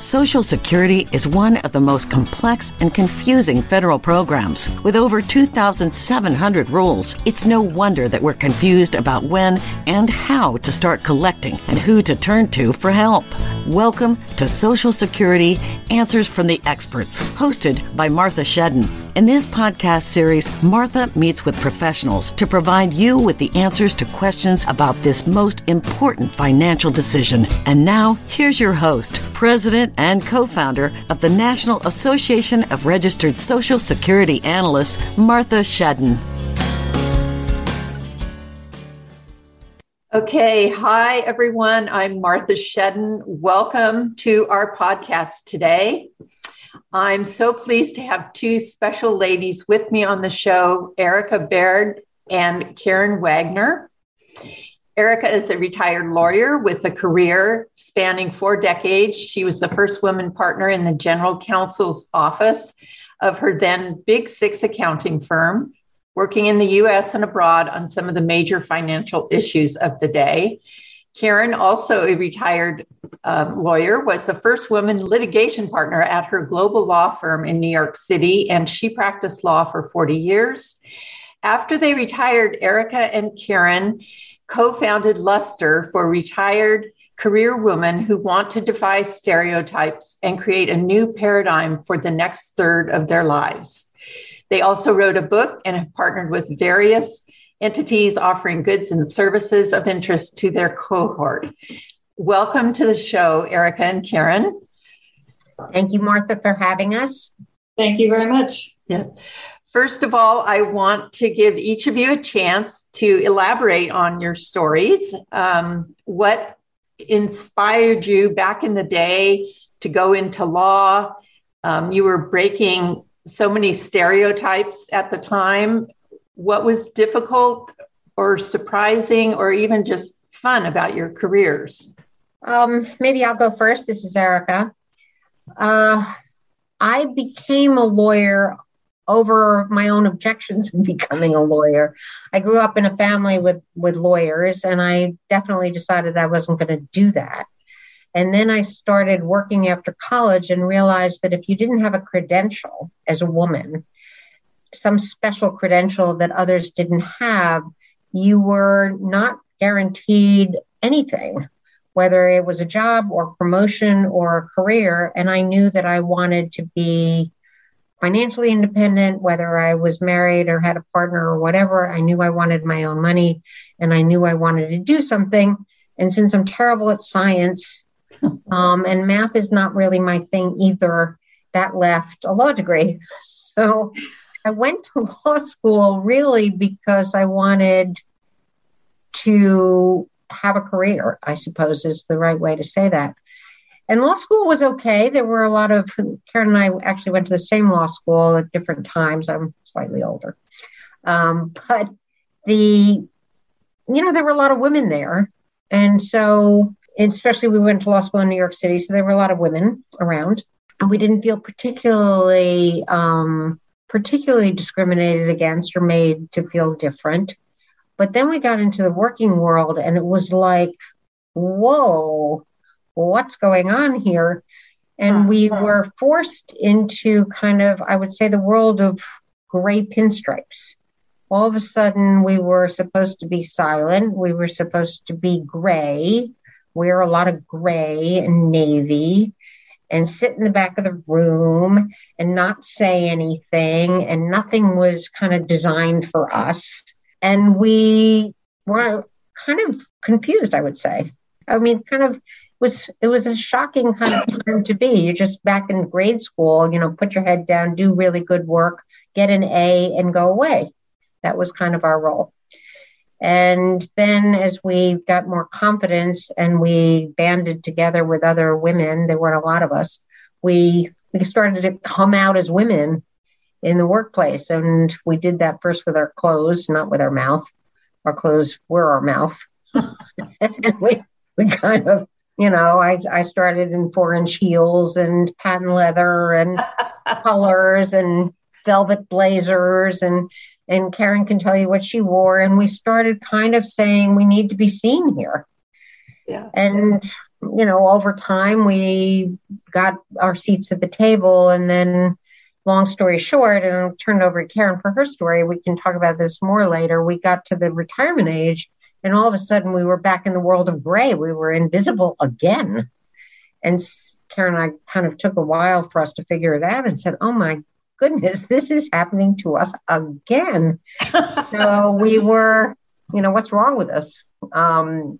Social Security is one of the most complex and confusing federal programs. With over 2,700 rules, it's no wonder that we're confused about when and how to start collecting and who to turn to for help. Welcome to Social Security Answers from the Experts, hosted by Martha Shedden. In this podcast series, Martha meets with professionals to provide you with the answers to questions about this most important financial decision. And now, here's your host, President and co founder of the National Association of Registered Social Security Analysts, Martha Shedden. Okay, hi everyone. I'm Martha Shedden. Welcome to our podcast today. I'm so pleased to have two special ladies with me on the show Erica Baird and Karen Wagner. Erica is a retired lawyer with a career spanning four decades. She was the first woman partner in the general counsel's office of her then Big Six accounting firm, working in the US and abroad on some of the major financial issues of the day. Karen, also a retired um, lawyer, was the first woman litigation partner at her global law firm in New York City, and she practiced law for 40 years. After they retired, Erica and Karen co founded Luster for retired career women who want to defy stereotypes and create a new paradigm for the next third of their lives. They also wrote a book and have partnered with various entities offering goods and services of interest to their cohort. Welcome to the show, Erica and Karen. Thank you, Martha, for having us. Thank you very much. Yeah. First of all, I want to give each of you a chance to elaborate on your stories. Um, what inspired you back in the day to go into law? Um, you were breaking so many stereotypes at the time. What was difficult or surprising or even just fun about your careers? Um, maybe I'll go first. This is Erica. Uh, I became a lawyer over my own objections in becoming a lawyer. I grew up in a family with with lawyers, and I definitely decided I wasn't going to do that. And then I started working after college and realized that if you didn't have a credential as a woman, some special credential that others didn't have, you were not guaranteed anything, whether it was a job or promotion or a career. And I knew that I wanted to be financially independent, whether I was married or had a partner or whatever. I knew I wanted my own money and I knew I wanted to do something. And since I'm terrible at science um, and math is not really my thing either, that left a law degree. So I went to law school really because I wanted to have a career, I suppose is the right way to say that. And law school was okay. There were a lot of, Karen and I actually went to the same law school at different times. I'm slightly older. Um, but the, you know, there were a lot of women there. And so, especially we went to law school in New York City, so there were a lot of women around. And we didn't feel particularly, um, particularly discriminated against or made to feel different. But then we got into the working world and it was like, whoa, what's going on here? And hmm. we were forced into kind of, I would say, the world of gray pinstripes. All of a sudden, we were supposed to be silent. We were supposed to be gray, wear a lot of gray and navy, and sit in the back of the room and not say anything. And nothing was kind of designed for us. And we were kind of confused, I would say. I mean, kind of was it was a shocking kind of time to be. You're just back in grade school, you know, put your head down, do really good work, get an A, and go away. That was kind of our role. And then as we got more confidence and we banded together with other women, there weren't a lot of us, we we started to come out as women in the workplace. And we did that first with our clothes, not with our mouth. Our clothes were our mouth. and we we kind of, you know, I, I started in four inch heels and patent leather and colors and velvet blazers and and Karen can tell you what she wore. And we started kind of saying we need to be seen here. Yeah. And you know, over time we got our seats at the table and then long story short, and I'll turn it over to Karen for her story. We can talk about this more later. We got to the retirement age and all of a sudden we were back in the world of gray. We were invisible again. And Karen and I kind of took a while for us to figure it out and said, Oh my goodness, this is happening to us again. so we were, you know, what's wrong with us? Um,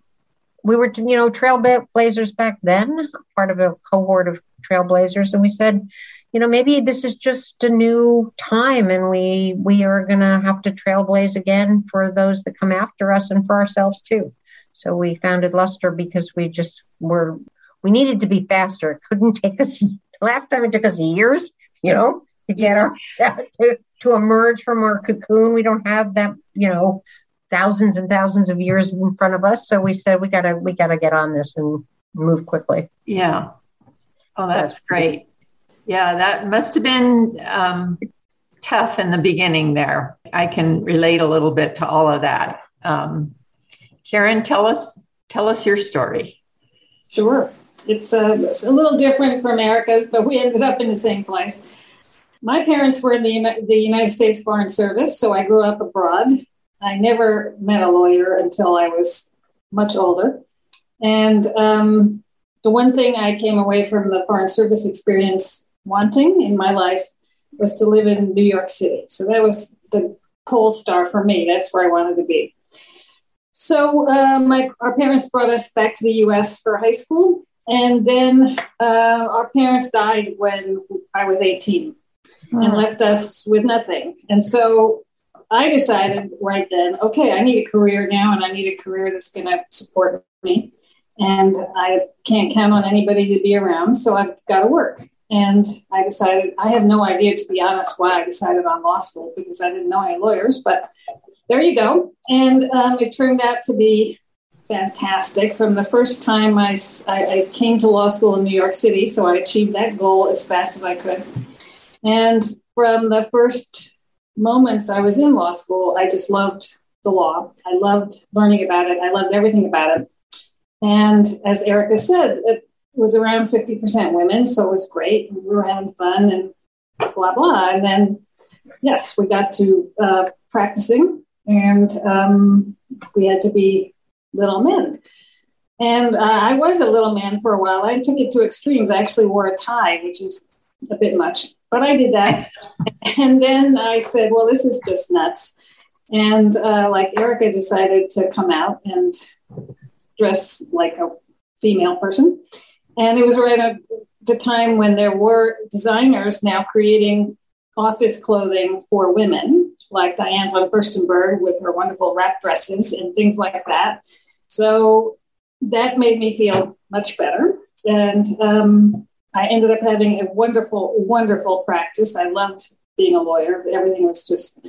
we were, you know, trailblazers back then, part of a cohort of trailblazers, and we said, you know, maybe this is just a new time, and we we are going to have to trailblaze again for those that come after us and for ourselves too. So we founded Luster because we just were we needed to be faster. It couldn't take us last time it took us years, you know, to get our to, to emerge from our cocoon. We don't have that, you know, thousands and thousands of years in front of us. So we said we gotta we gotta get on this and move quickly. Yeah. Oh, that's great. Yeah, that must have been um, tough in the beginning there. I can relate a little bit to all of that. Um, Karen, tell us tell us your story. Sure. It's, uh, it's a little different from Erica's, but we ended up in the same place. My parents were in the, the United States Foreign Service, so I grew up abroad. I never met a lawyer until I was much older. And um, the one thing I came away from the Foreign Service experience wanting in my life was to live in New York City. So that was the pole star for me. That's where I wanted to be. So uh, my our parents brought us back to the U.S. for high school, and then uh, our parents died when I was 18 and hmm. left us with nothing. And so I decided right then, okay, I need a career now, and I need a career that's going to support me. And I can't count on anybody to be around, so I've got to work. And I decided, I have no idea, to be honest, why I decided on law school because I didn't know any lawyers, but there you go. And um, it turned out to be fantastic. From the first time I, I, came to law school in New York City, so I achieved that goal as fast as I could. And from the first moments I was in law school, I just loved the law. I loved learning about it. I loved everything about it. And as Erica said, it was around 50% women, so it was great. We were having fun and blah, blah. And then, yes, we got to uh, practicing and um, we had to be little men. And uh, I was a little man for a while. I took it to extremes. I actually wore a tie, which is a bit much, but I did that. and then I said, well, this is just nuts. And uh, like Erica decided to come out and dress like a female person. And it was right at the time when there were designers now creating office clothing for women, like Diane von Furstenberg with her wonderful wrap dresses and things like that. So that made me feel much better. And um, I ended up having a wonderful, wonderful practice. I loved being a lawyer. Everything was just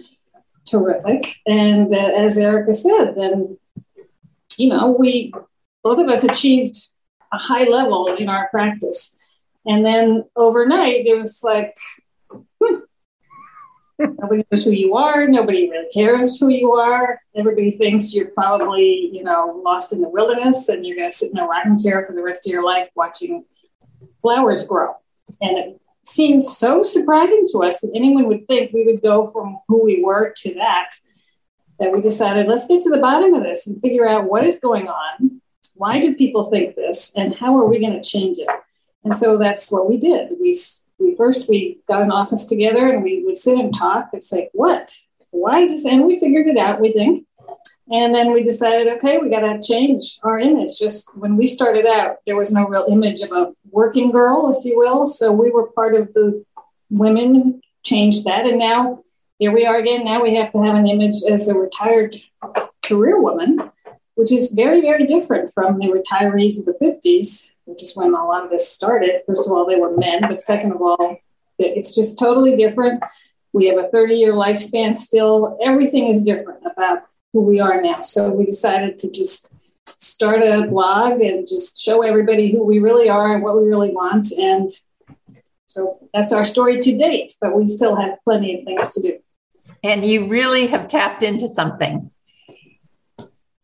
terrific. And uh, as Erica said, then, you know, we both of us achieved a high level in our practice. And then overnight, it was like, hmm, nobody knows who you are. Nobody really cares who you are. Everybody thinks you're probably, you know, lost in the wilderness and you're going to sit in a rocking chair for the rest of your life watching flowers grow. And it seemed so surprising to us that anyone would think we would go from who we were to that, that we decided, let's get to the bottom of this and figure out what is going on why do people think this and how are we going to change it? And so that's what we did. We we first we got an office together and we would sit and talk. And say what? Why is this? And we figured it out we think. And then we decided okay we got to change our image. Just when we started out there was no real image of a working girl if you will. So we were part of the women changed that. And now here we are again. Now we have to have an image as a retired career woman, which is very, very different from the retirees of the 50s, which is when a lot of this started. First of all, they were men, but second of all, it's just totally different. We have a 30 year lifespan still. Everything is different about who we are now. So we decided to just start a blog and just show everybody who we really are and what we really want. And so that's our story to date, but we still have plenty of things to do. And you really have tapped into something.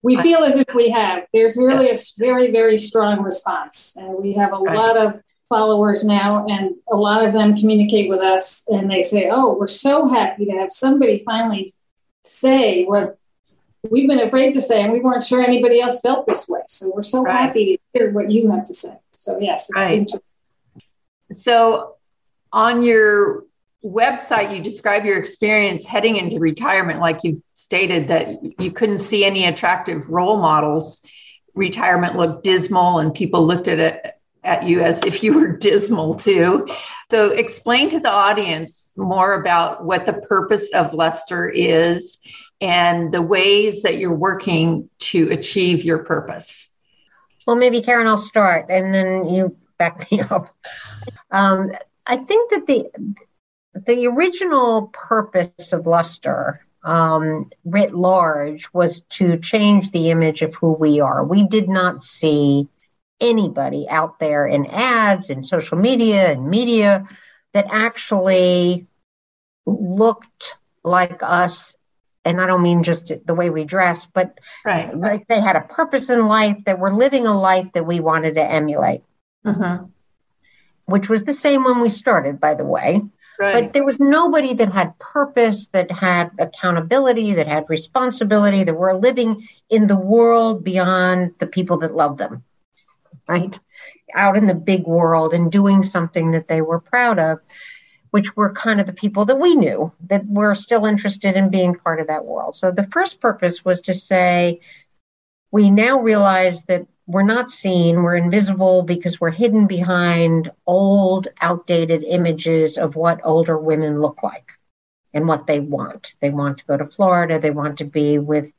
We feel as if we have. There's really a very, very strong response. And we have a right. lot of followers now, and a lot of them communicate with us and they say, Oh, we're so happy to have somebody finally say what we've been afraid to say, and we weren't sure anybody else felt this way. So we're so right. happy to hear what you have to say. So, yes, right. So, on your website, you describe your experience heading into retirement, like you stated that you couldn't see any attractive role models. Retirement looked dismal, and people looked at it at you as if you were dismal too. So, explain to the audience more about what the purpose of Luster is and the ways that you're working to achieve your purpose. Well, maybe Karen, I'll start and then you back me up. Um, I think that the the original purpose of Luster, um, writ large, was to change the image of who we are. We did not see anybody out there in ads and social media and media that actually looked like us and I don't mean just the way we dress, but right. like they had a purpose in life that were living a life that we wanted to emulate, uh-huh. which was the same when we started, by the way. Right. But there was nobody that had purpose, that had accountability, that had responsibility, that were living in the world beyond the people that love them, right? Out in the big world and doing something that they were proud of which were kind of the people that we knew that were still interested in being part of that world. So the first purpose was to say, we now realize that we're not seen, we're invisible because we're hidden behind old, outdated images of what older women look like and what they want. They want to go to Florida, they want to be with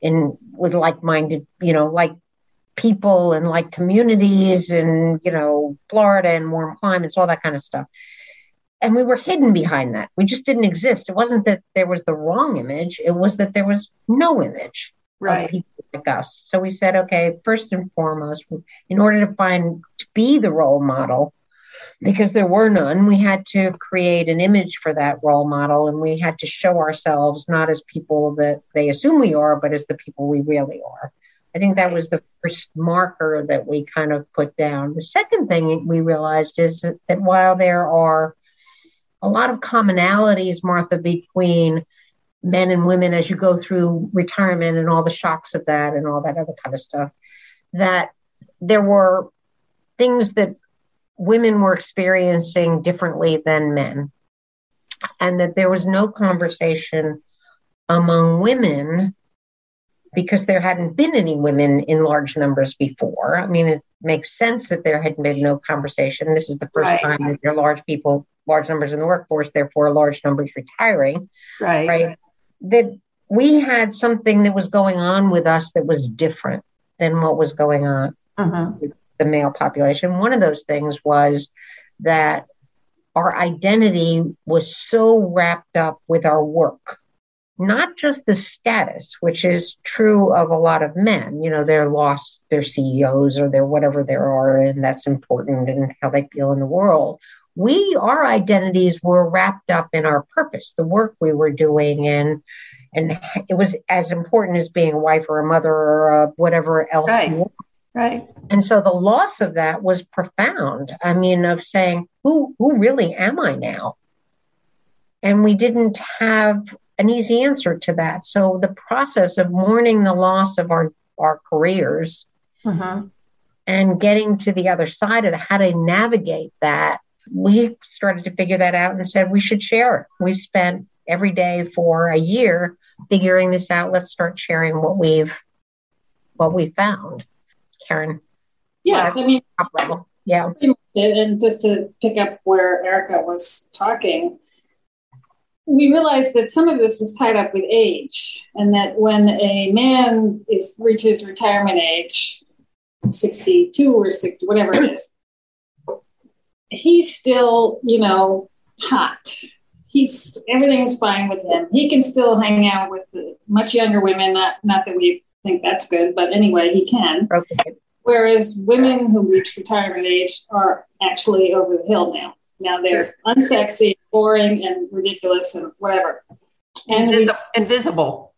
in with like-minded, you know, like people and like communities and you know Florida and warm climates, all that kind of stuff and we were hidden behind that. We just didn't exist. It wasn't that there was the wrong image, it was that there was no image right. of people like us. So we said, okay, first and foremost, in order to find to be the role model, because there were none, we had to create an image for that role model and we had to show ourselves not as people that they assume we are, but as the people we really are. I think that was the first marker that we kind of put down. The second thing we realized is that, that while there are a lot of commonalities, Martha, between men and women as you go through retirement and all the shocks of that and all that other kind of stuff. That there were things that women were experiencing differently than men, and that there was no conversation among women because there hadn't been any women in large numbers before. I mean, it makes sense that there had been no conversation. This is the first right. time that there are large people large numbers in the workforce, therefore large numbers retiring. Right. Right. That we had something that was going on with us that was different than what was going on uh-huh. with the male population. One of those things was that our identity was so wrapped up with our work not just the status, which is true of a lot of men. You know, they're lost their CEOs or their whatever they are, and that's important and how they feel in the world we our identities were wrapped up in our purpose the work we were doing and and it was as important as being a wife or a mother or a whatever else right. right. And so the loss of that was profound. I mean of saying who who really am i now? And we didn't have an easy answer to that. So the process of mourning the loss of our our careers uh-huh. and getting to the other side of how to navigate that we started to figure that out and said we should share it. We've spent every day for a year figuring this out. Let's start sharing what we've what we found. Karen. Yes, I mean top level. Yeah. And just to pick up where Erica was talking, we realized that some of this was tied up with age, and that when a man is reaches retirement age, 62 or 60, whatever it is, he's still, you know, hot. He's everything's fine with him. He can still hang out with much younger women. Not not that we think that's good, but anyway, he can. Okay. Whereas women who reach retirement age are actually over the hill now. Now they're unsexy, boring, and ridiculous, and whatever. And Invis- invisible.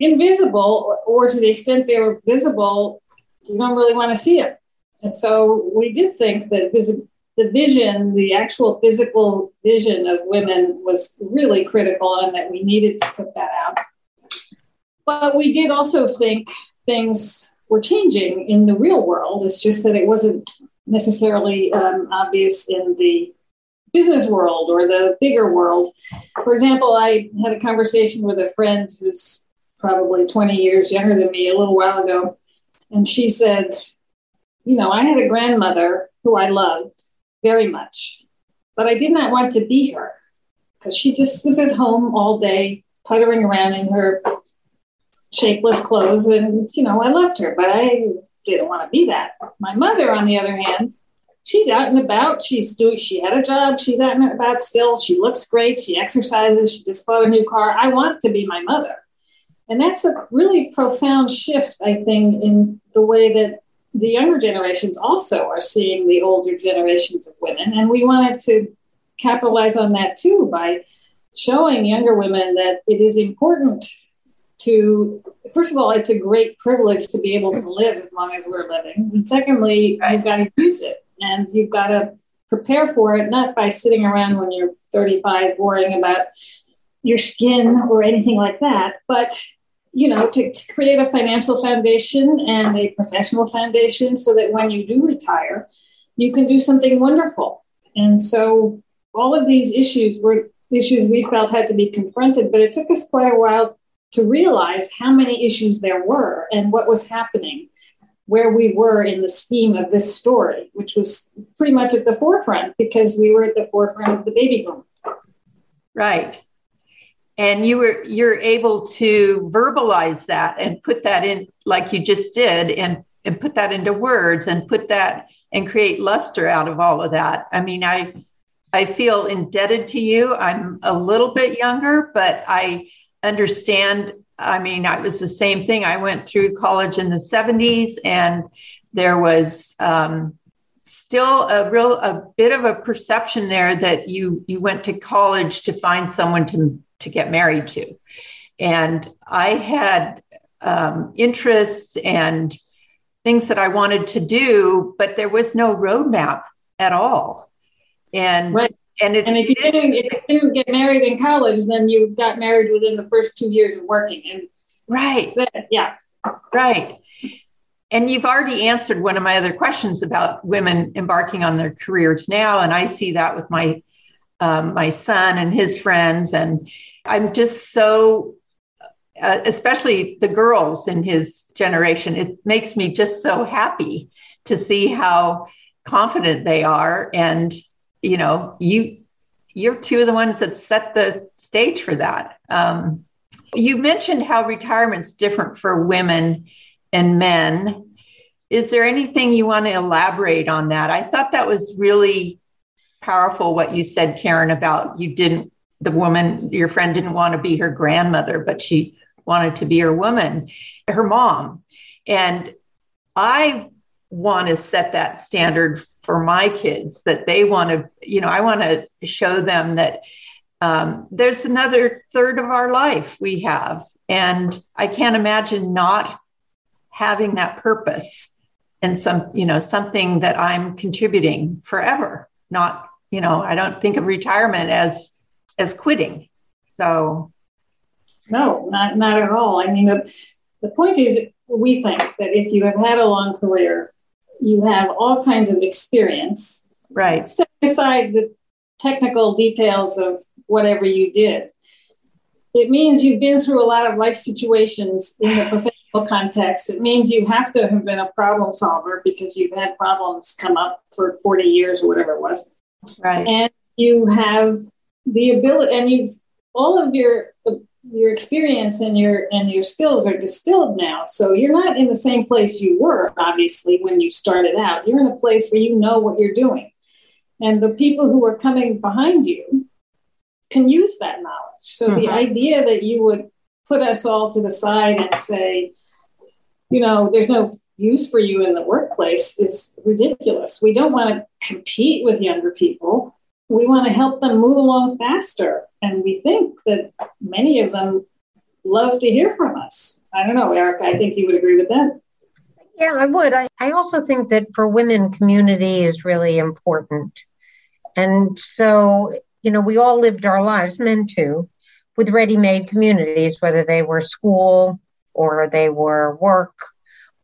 Invisible, or to the extent they were visible, you don't really want to see it. And so we did think that vis- the vision, the actual physical vision of women was really critical and that we needed to put that out. But we did also think things were changing in the real world. It's just that it wasn't necessarily um, obvious in the business world or the bigger world. For example, I had a conversation with a friend who's probably 20 years younger than me a little while ago. And she said, You know, I had a grandmother who I loved very much, but I did not want to be her because she just was at home all day, puttering around in her shapeless clothes. And, you know, I loved her, but I didn't want to be that. My mother, on the other hand, she's out and about. She's doing, she had a job. She's out and about still. She looks great. She exercises. She just bought a new car. I want to be my mother. And that's a really profound shift, I think, in the way that the younger generations also are seeing the older generations of women. And we wanted to capitalize on that too by showing younger women that it is important to, first of all, it's a great privilege to be able to live as long as we're living. And secondly, you've got to use it and you've got to prepare for it, not by sitting around when you're 35 worrying about your skin or anything like that, but you know, to, to, create a financial foundation and a professional foundation so that when you do retire, you can do something wonderful. And so all of these issues were issues we felt had to be confronted, but it took us quite a while to realize how many issues there were and what was happening, where we were in the scheme of this story, which was pretty much at the forefront because we were at the forefront of the baby boom. Right and you were you're able to verbalize that and put that in like you just did and and put that into words and put that and create luster out of all of that. I mean i i feel indebted to you. I'm a little bit younger but i understand. I mean i was the same thing. I went through college in the 70s and there was um, still a real a bit of a perception there that you you went to college to find someone to to get married to. And I had um, interests and things that I wanted to do, but there was no roadmap at all. And right. and, and if you didn't if you didn't get married in college, then you got married within the first two years of working. And right, yeah, right. And you've already answered one of my other questions about women embarking on their careers now, and I see that with my um, my son and his friends. And I'm just so, uh, especially the girls in his generation, it makes me just so happy to see how confident they are. And, you know, you, you're two of the ones that set the stage for that. Um, you mentioned how retirement's different for women and men. Is there anything you want to elaborate on that? I thought that was really powerful what you said, Karen, about you didn't, the woman, your friend didn't want to be her grandmother, but she wanted to be her woman, her mom. And I want to set that standard for my kids that they want to, you know, I want to show them that um, there's another third of our life we have. And I can't imagine not having that purpose and some, you know, something that I'm contributing forever, not you know, I don't think of retirement as as quitting. So no, not not at all. I mean, the, the point is, we think that if you have had a long career, you have all kinds of experience. Right. Set aside the technical details of whatever you did. It means you've been through a lot of life situations in the professional context. It means you have to have been a problem solver because you've had problems come up for 40 years or whatever it was. Right. And you have the ability, and you've all of your your experience and your and your skills are distilled now. So you're not in the same place you were, obviously, when you started out. You're in a place where you know what you're doing. And the people who are coming behind you can use that knowledge. So mm-hmm. the idea that you would put us all to the side and say, you know, there's no use for you in the workplace is ridiculous. We don't want to compete with younger people. We want to help them move along faster. And we think that many of them love to hear from us. I don't know, Eric, I think you would agree with that. Yeah, I would. I, I also think that for women, community is really important. And so, you know, we all lived our lives, men too, with ready made communities, whether they were school or they were work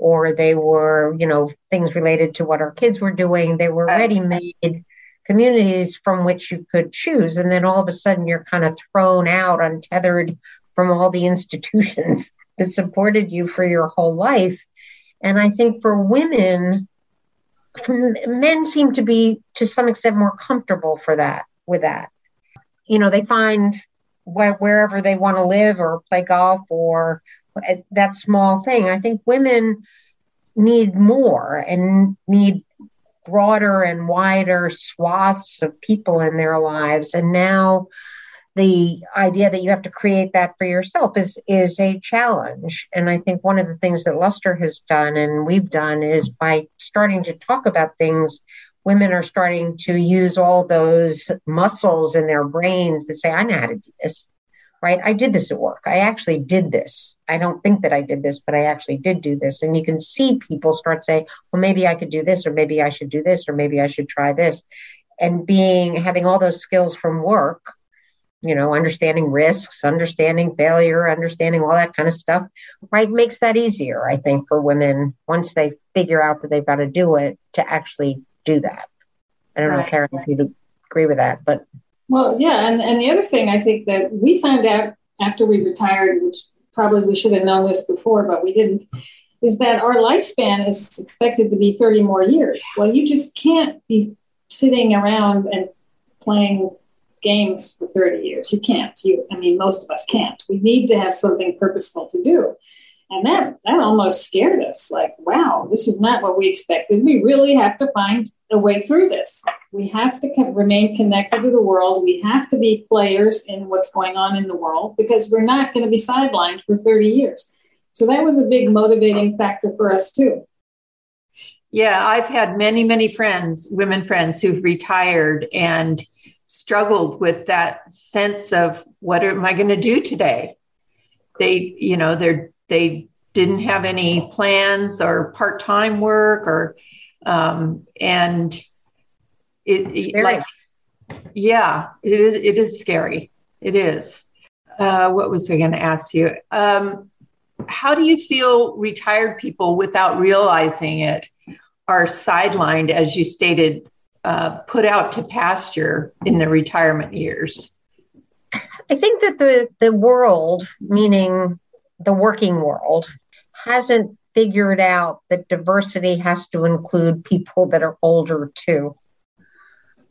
or they were, you know, things related to what our kids were doing. They were ready made communities from which you could choose. And then all of a sudden you're kind of thrown out, untethered from all the institutions that supported you for your whole life. And I think for women, men seem to be to some extent more comfortable for that with that. You know, they find wherever they want to live or play golf or that small thing. I think women need more and need broader and wider swaths of people in their lives. And now the idea that you have to create that for yourself is is a challenge. And I think one of the things that Luster has done and we've done is by starting to talk about things women are starting to use all those muscles in their brains that say, I know how to do this right? I did this at work. I actually did this. I don't think that I did this, but I actually did do this. And you can see people start saying, well, maybe I could do this, or maybe I should do this, or maybe I should try this. And being, having all those skills from work, you know, understanding risks, understanding failure, understanding all that kind of stuff, right, makes that easier, I think, for women once they figure out that they've got to do it to actually do that. I don't right. know, Karen, if you'd agree with that, but well, yeah, and, and the other thing I think that we found out after we retired, which probably we should have known this before, but we didn't, is that our lifespan is expected to be 30 more years. Well, you just can't be sitting around and playing games for 30 years. You can't. You, I mean, most of us can't. We need to have something purposeful to do. And that, that almost scared us. Like, wow, this is not what we expected. We really have to find a way through this. We have to remain connected to the world. We have to be players in what's going on in the world because we're not going to be sidelined for 30 years. So that was a big motivating factor for us, too. Yeah, I've had many, many friends, women friends who've retired and struggled with that sense of what am I going to do today? They, you know, they're they didn't have any plans or part-time work or um, and it, it like yeah it is it is scary. It is. Uh, what was i going to ask you? Um, how do you feel retired people without realizing it are sidelined as you stated uh, put out to pasture in the retirement years? I think that the the world meaning the working world hasn't figured out that diversity has to include people that are older too.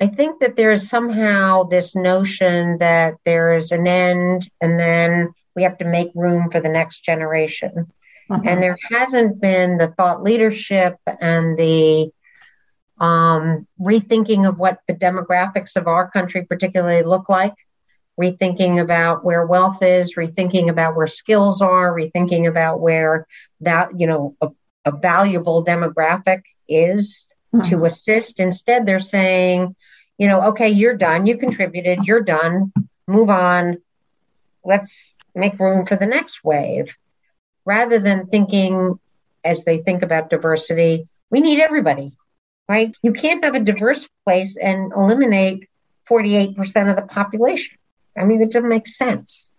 I think that there is somehow this notion that there is an end and then we have to make room for the next generation. Uh-huh. And there hasn't been the thought leadership and the um, rethinking of what the demographics of our country particularly look like rethinking about where wealth is, rethinking about where skills are, rethinking about where that, you know, a, a valuable demographic is mm-hmm. to assist. Instead, they're saying, you know, okay, you're done, you contributed, you're done, move on, let's make room for the next wave. Rather than thinking, as they think about diversity, we need everybody, right? You can't have a diverse place and eliminate 48% of the population. I mean, it doesn't make sense.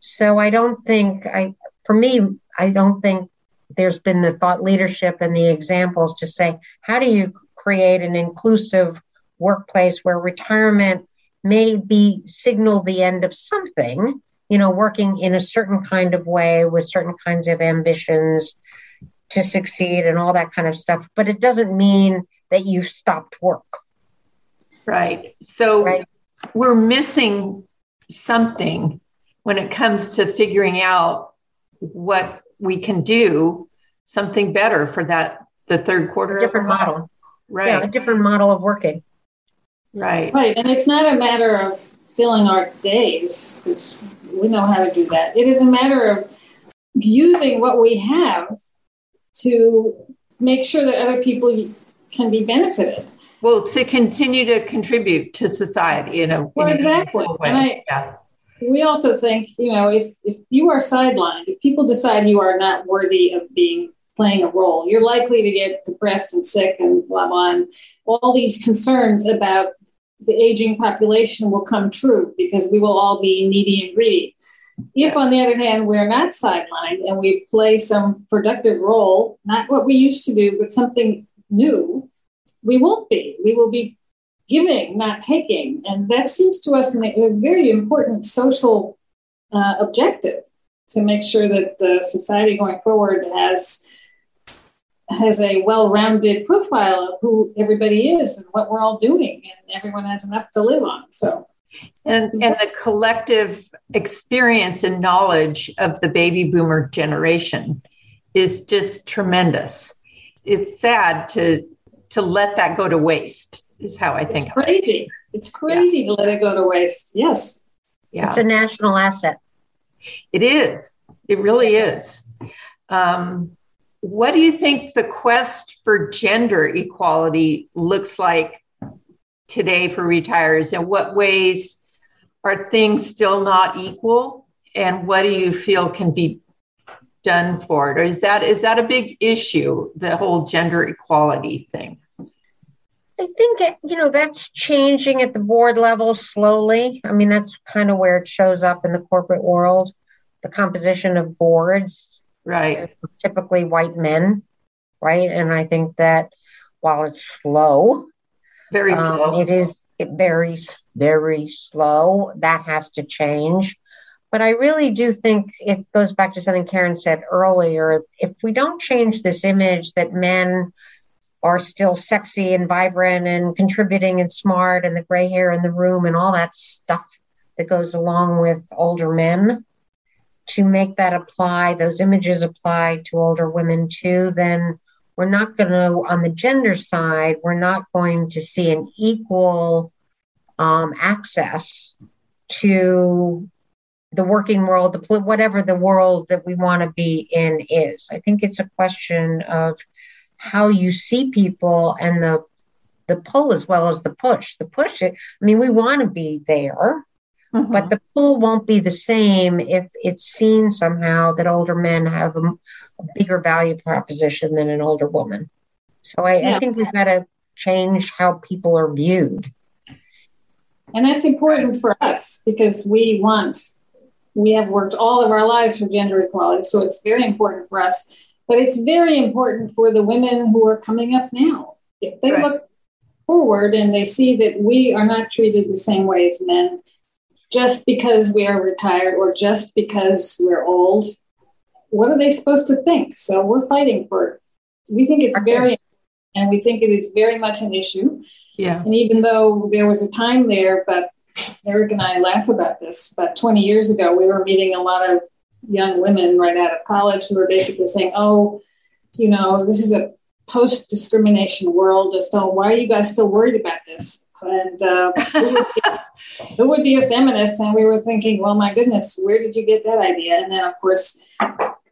So I don't think I, for me, I don't think there's been the thought leadership and the examples to say, how do you create an inclusive workplace where retirement may be signal the end of something, you know, working in a certain kind of way with certain kinds of ambitions to succeed and all that kind of stuff. But it doesn't mean that you've stopped work. Right. So right. we're missing something when it comes to figuring out what we can do something better for that the third quarter. A different model. Right. Yeah, a different model of working. Right. Right. And it's not a matter of filling our days because we know how to do that. It is a matter of using what we have to make sure that other people can be benefited. Well, to continue to contribute to society in a well, in exactly. A way. And I, yeah. We also think, you know, if if you are sidelined, if people decide you are not worthy of being playing a role, you're likely to get depressed and sick and blah blah. And all these concerns about the aging population will come true because we will all be needy and greedy. If, on the other hand, we're not sidelined and we play some productive role, not what we used to do, but something new, we won't be. We will be giving, not taking. And that seems to us a very important social uh, objective to make sure that the society going forward has has a well-rounded profile of who everybody is and what we're all doing and everyone has enough to live on. So and and the collective experience and knowledge of the baby boomer generation is just tremendous. It's sad to to let that go to waste is how i think it's crazy it. it's crazy yeah. to let it go to waste yes yeah it's a national asset it is it really is um, what do you think the quest for gender equality looks like today for retirees? And what ways are things still not equal? And what do you feel can be done for it? Or is that is that a big issue, the whole gender equality thing? I think it, you know that's changing at the board level slowly. I mean, that's kind of where it shows up in the corporate world. The composition of boards. Right. Typically white men right? And i think that while it's slow very um, slow. it is it very very slow. That has to change. But i really do think it goes back to something karen said earlier. If we don't change this image that men are still sexy and vibrant and contributing and smart and the gray hair in the room and all that stuff that goes along with older men to make that apply, those images apply to older women too, then we're not going to, on the gender side, we're not going to see an equal um, access to the working world, the whatever the world that we want to be in is. I think it's a question of how you see people and the the pull as well as the push. The push, it. I mean, we want to be there, Mm-hmm. But the pull won't be the same if it's seen somehow that older men have a, a bigger value proposition than an older woman. So I, yeah. I think we've got to change how people are viewed. And that's important for us because we want, we have worked all of our lives for gender equality. So it's very important for us. But it's very important for the women who are coming up now. If they right. look forward and they see that we are not treated the same way as men, just because we are retired or just because we're old. What are they supposed to think? So we're fighting for it. We think it's okay. very, and we think it is very much an issue. Yeah. And even though there was a time there, but Eric and I laugh about this, but 20 years ago, we were meeting a lot of young women right out of college who are basically saying, oh, you know, this is a post discrimination world. So why are you guys still worried about this? and uh, who, would be, who, would be, a feminist? And we were thinking, well, my goodness, where did you get that idea? And then, of course,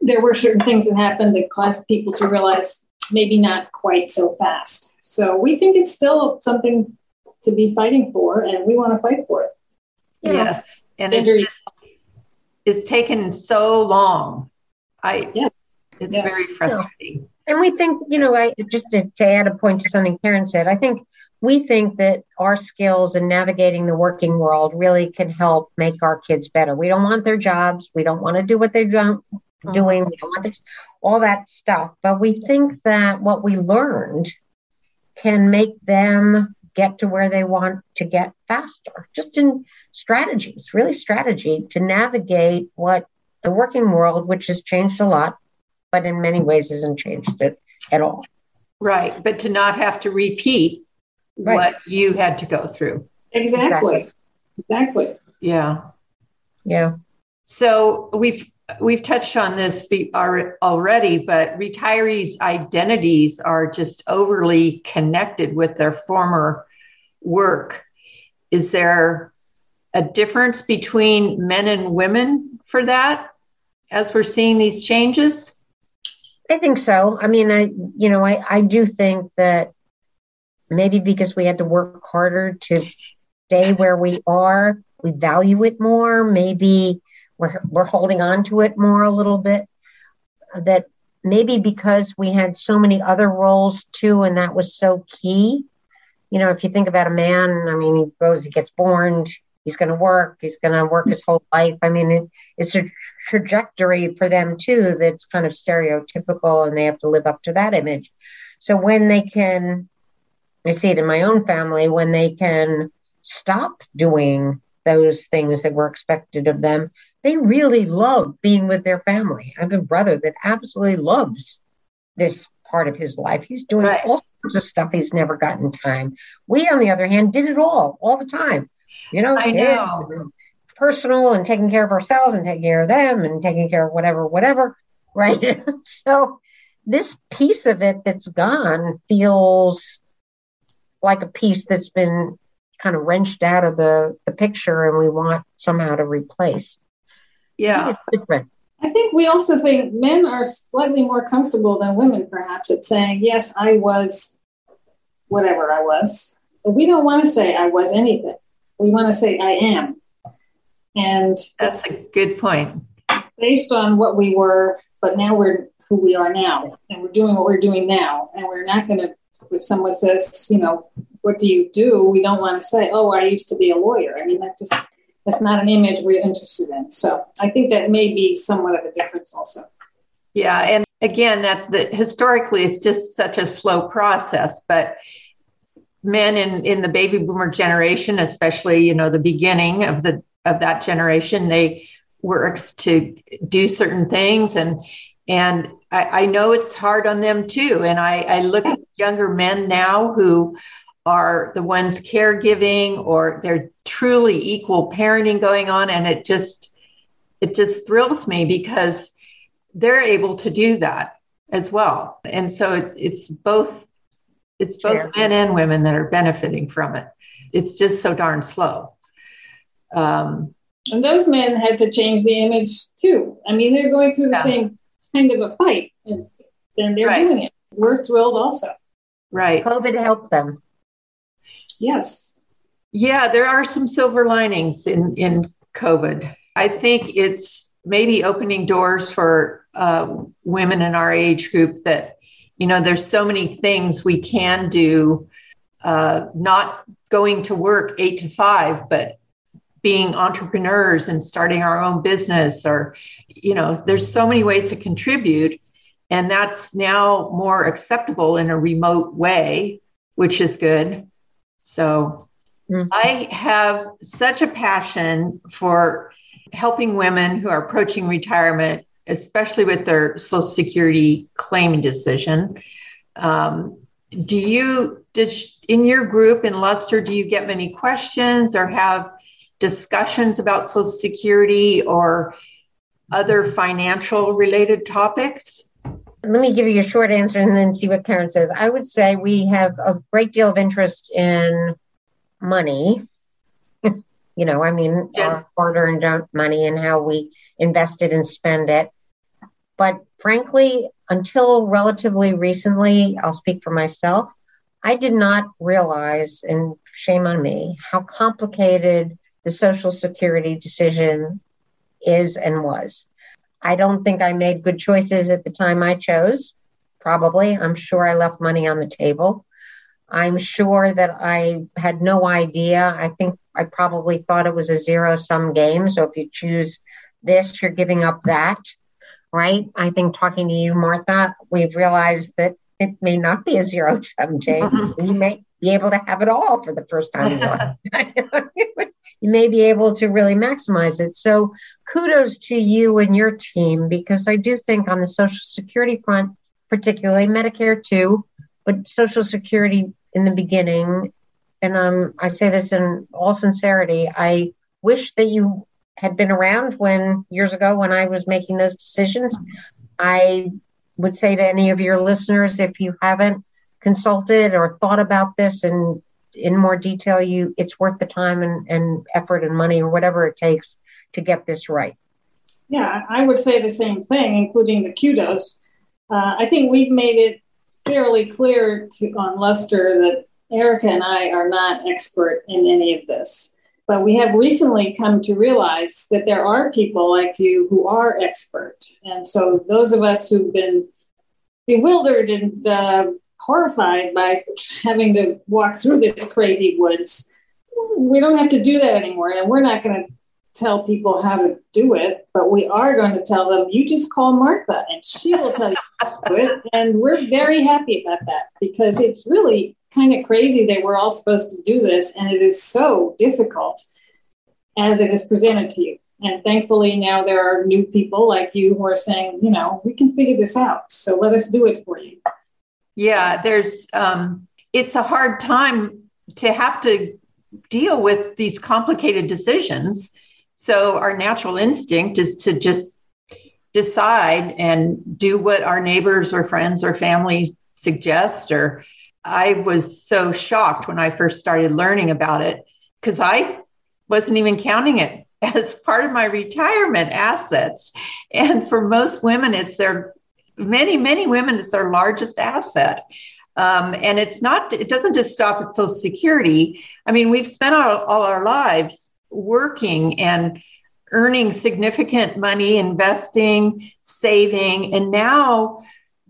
there were certain things that happened that caused people to realize maybe not quite so fast. So we think it's still something to be fighting for, and we want to fight for it. Yes, and it's, it's taken so long. I yeah. it's yes. very frustrating. And we think, you know, I just to, to add a point to something Karen said, I think we think that our skills in navigating the working world really can help make our kids better. We don't want their jobs. We don't want to do what they're mm-hmm. doing. We don't want their, all that stuff. But we think that what we learned can make them get to where they want to get faster, just in strategies, really strategy to navigate what the working world, which has changed a lot, but in many ways hasn't changed it at all. Right. But to not have to repeat right. what you had to go through. Exactly. Exactly. Yeah. Yeah. So we've we've touched on this already, but retirees' identities are just overly connected with their former work. Is there a difference between men and women for that as we're seeing these changes? I think so. I mean, I you know, I, I do think that maybe because we had to work harder to stay where we are, we value it more. Maybe we're we're holding on to it more a little bit. Uh, that maybe because we had so many other roles too, and that was so key. You know, if you think about a man, I mean, he goes, he gets born, he's going to work, he's going to work his whole life. I mean, it, it's a trajectory for them too that's kind of stereotypical and they have to live up to that image. So when they can, I see it in my own family, when they can stop doing those things that were expected of them, they really love being with their family. I have a brother that absolutely loves this part of his life. He's doing right. all sorts of stuff he's never gotten time. We, on the other hand, did it all, all the time. You know, I know personal and taking care of ourselves and taking care of them and taking care of whatever, whatever. Right. so this piece of it that's gone feels like a piece that's been kind of wrenched out of the, the picture and we want somehow to replace. Yeah. different. I think we also think men are slightly more comfortable than women, perhaps, at saying, yes, I was whatever I was. But we don't want to say I was anything. We want to say I am. And that's a good point. Based on what we were, but now we're who we are now, and we're doing what we're doing now. And we're not going to, if someone says, you know, what do you do? We don't want to say, oh, I used to be a lawyer. I mean, that just, that's not an image we're interested in. So I think that may be somewhat of a difference also. Yeah. And again, that, that historically it's just such a slow process, but men in, in the baby boomer generation, especially, you know, the beginning of the of that generation. They were to do certain things and and I, I, know it's hard on them too. And I, I look at younger men now who are the ones caregiving or they're truly equal parenting going on. And it just it just thrills me because they're able to do that as well. And so it, it's both it's both men and women that are benefiting from it. It's just so darn slow. Um, and those men had to change the image too. I mean, they're going through the yeah. same kind of a fight, and then they're right. doing it. We're thrilled also. Right. COVID helped them. Yes. Yeah, there are some silver linings in in COVID. I think it's maybe opening doors for uh, women in our age group that you know there's so many things we can do uh, not going to work eight to five but being entrepreneurs and starting our own business or you know there's so many ways to contribute and that's now more acceptable in a remote way which is good so mm-hmm. i have such a passion for helping women who are approaching retirement especially with their social security claiming decision um, do you did in your group in luster do you get many questions or have discussions about Social Security or other financial related topics? Let me give you a short answer and then see what Karen says. I would say we have a great deal of interest in money. you know, I mean, yeah. our hard earned money and how we invest it and spend it. But frankly, until relatively recently, I'll speak for myself, I did not realize, and shame on me, how complicated the Social Security decision is and was. I don't think I made good choices at the time I chose. Probably. I'm sure I left money on the table. I'm sure that I had no idea. I think I probably thought it was a zero sum game. So if you choose this, you're giving up that, right? I think talking to you, Martha, we've realized that it may not be a zero sum game. You may be able to have it all for the first time in life. you may be able to really maximize it. So kudos to you and your team because I do think on the Social Security front, particularly Medicare too, but Social Security in the beginning, and um, I say this in all sincerity, I wish that you had been around when years ago when I was making those decisions. I would say to any of your listeners, if you haven't consulted or thought about this and in more detail, you it's worth the time and, and effort and money or whatever it takes to get this right. Yeah, I would say the same thing, including the kudos. Uh, I think we've made it fairly clear to on Luster that Erica and I are not expert in any of this. But we have recently come to realize that there are people like you who are expert. And so those of us who've been bewildered and uh, horrified by having to walk through this crazy woods, we don't have to do that anymore. And we're not going to tell people how to do it, but we are going to tell them, you just call Martha and she will tell you how to do it. And we're very happy about that because it's really kind of crazy that we're all supposed to do this. And it is so difficult as it is presented to you. And thankfully, now there are new people like you who are saying, you know, we can figure this out. So let us do it for you. Yeah, there's, um, it's a hard time to have to deal with these complicated decisions so our natural instinct is to just decide and do what our neighbors or friends or family suggest or I was so shocked when I first started learning about it because I wasn't even counting it as part of my retirement assets. And for most women, it's their many, many women, it's their largest asset. Um, and it's not, it doesn't just stop at Social Security. I mean, we've spent all, all our lives working and earning significant money, investing, saving. And now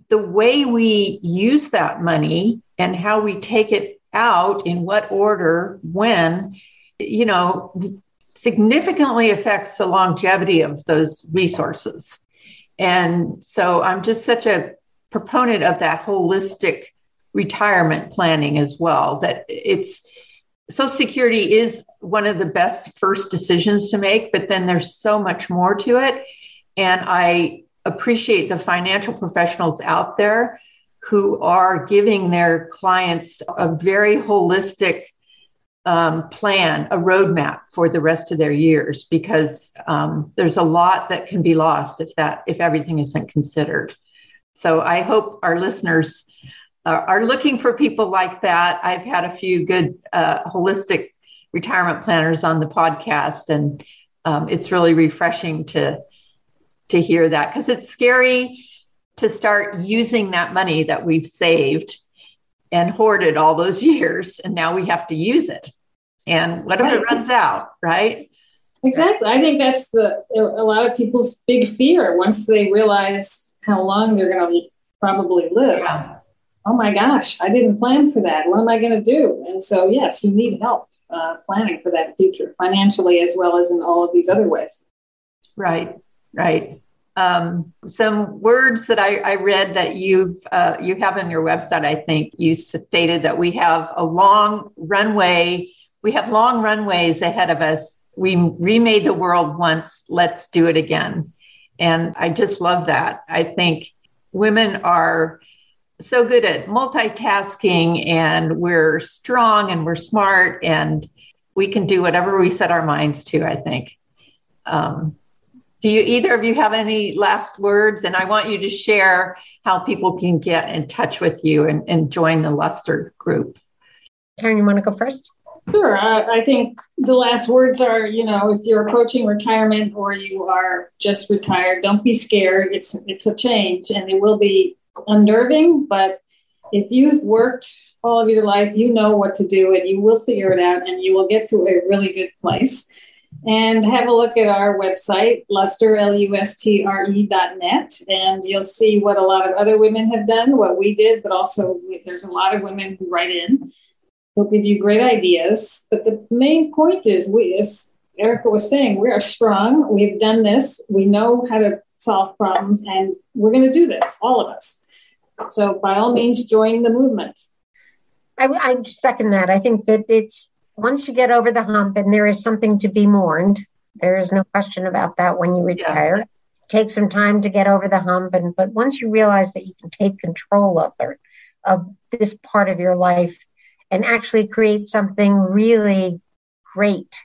the way we use that money and how we take it out, in what order, when, you know, significantly affects the longevity of those resources. And so I'm just such a proponent of that holistic retirement planning as well, that it's Social Security is one of the best first decisions to make, but then there's so much more to it. And I appreciate the financial professionals out there who are giving their clients a very holistic um, plan, a roadmap for the rest of their years, because um, there's a lot that can be lost if that if everything isn't considered. So I hope our listeners uh, are looking for people like that. I've had a few good uh, holistic retirement planners on the podcast, and um, it's really refreshing to to hear that because it's scary to start using that money that we've saved and hoarded all those years, and now we have to use it. And what if it runs out, right? Exactly. I think that's the a lot of people's big fear once they realize how long they're going to probably live. Yeah oh my gosh, I didn't plan for that. What am I going to do? And so, yes, you need help uh, planning for that future financially as well as in all of these other ways. Right, right. Um, some words that I, I read that you've uh, you have on your website. I think you stated that we have a long runway. We have long runways ahead of us. We remade the world once. Let's do it again. And I just love that. I think women are so good at multitasking and we're strong and we're smart and we can do whatever we set our minds to, I think. Um, do you either of you have any last words? And I want you to share how people can get in touch with you and, and join the Luster group. Karen, you want to go first? Sure. Uh, I think the last words are, you know, if you're approaching retirement or you are just retired, don't be scared. It's it's a change, and it will be unnerving, but if you've worked all of your life, you know what to do and you will figure it out and you will get to a really good place. And have a look at our website, luster, L-U-S-T-R-E dot net, and you'll see what a lot of other women have done, what we did, but also there's a lot of women who write in. They'll give you great ideas. But the main point is we, as Erica was saying, we are strong. We've done this. We know how to solve problems, and we're going to do this, all of us. So by all means, join the movement. I, I second that. I think that it's once you get over the hump and there is something to be mourned, there is no question about that when you retire. Yeah. Take some time to get over the hump, and but once you realize that you can take control of it, of this part of your life, and actually create something really great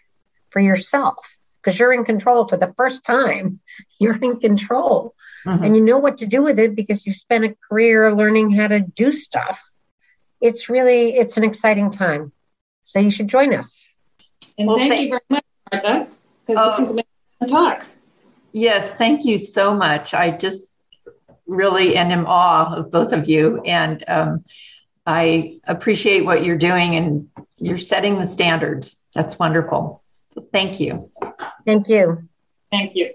for yourself, because you're in control for the first time. You're in control mm-hmm. and you know what to do with it because you've spent a career learning how to do stuff. It's really it's an exciting time. So you should join us. And well, thank, thank, you very much, Martha, because oh, this has been a talk. Yes, thank you so much. I just really am in awe of both of you. And um, I appreciate what you're doing and you're setting the standards. That's wonderful. So thank you. Thank you. Thank you.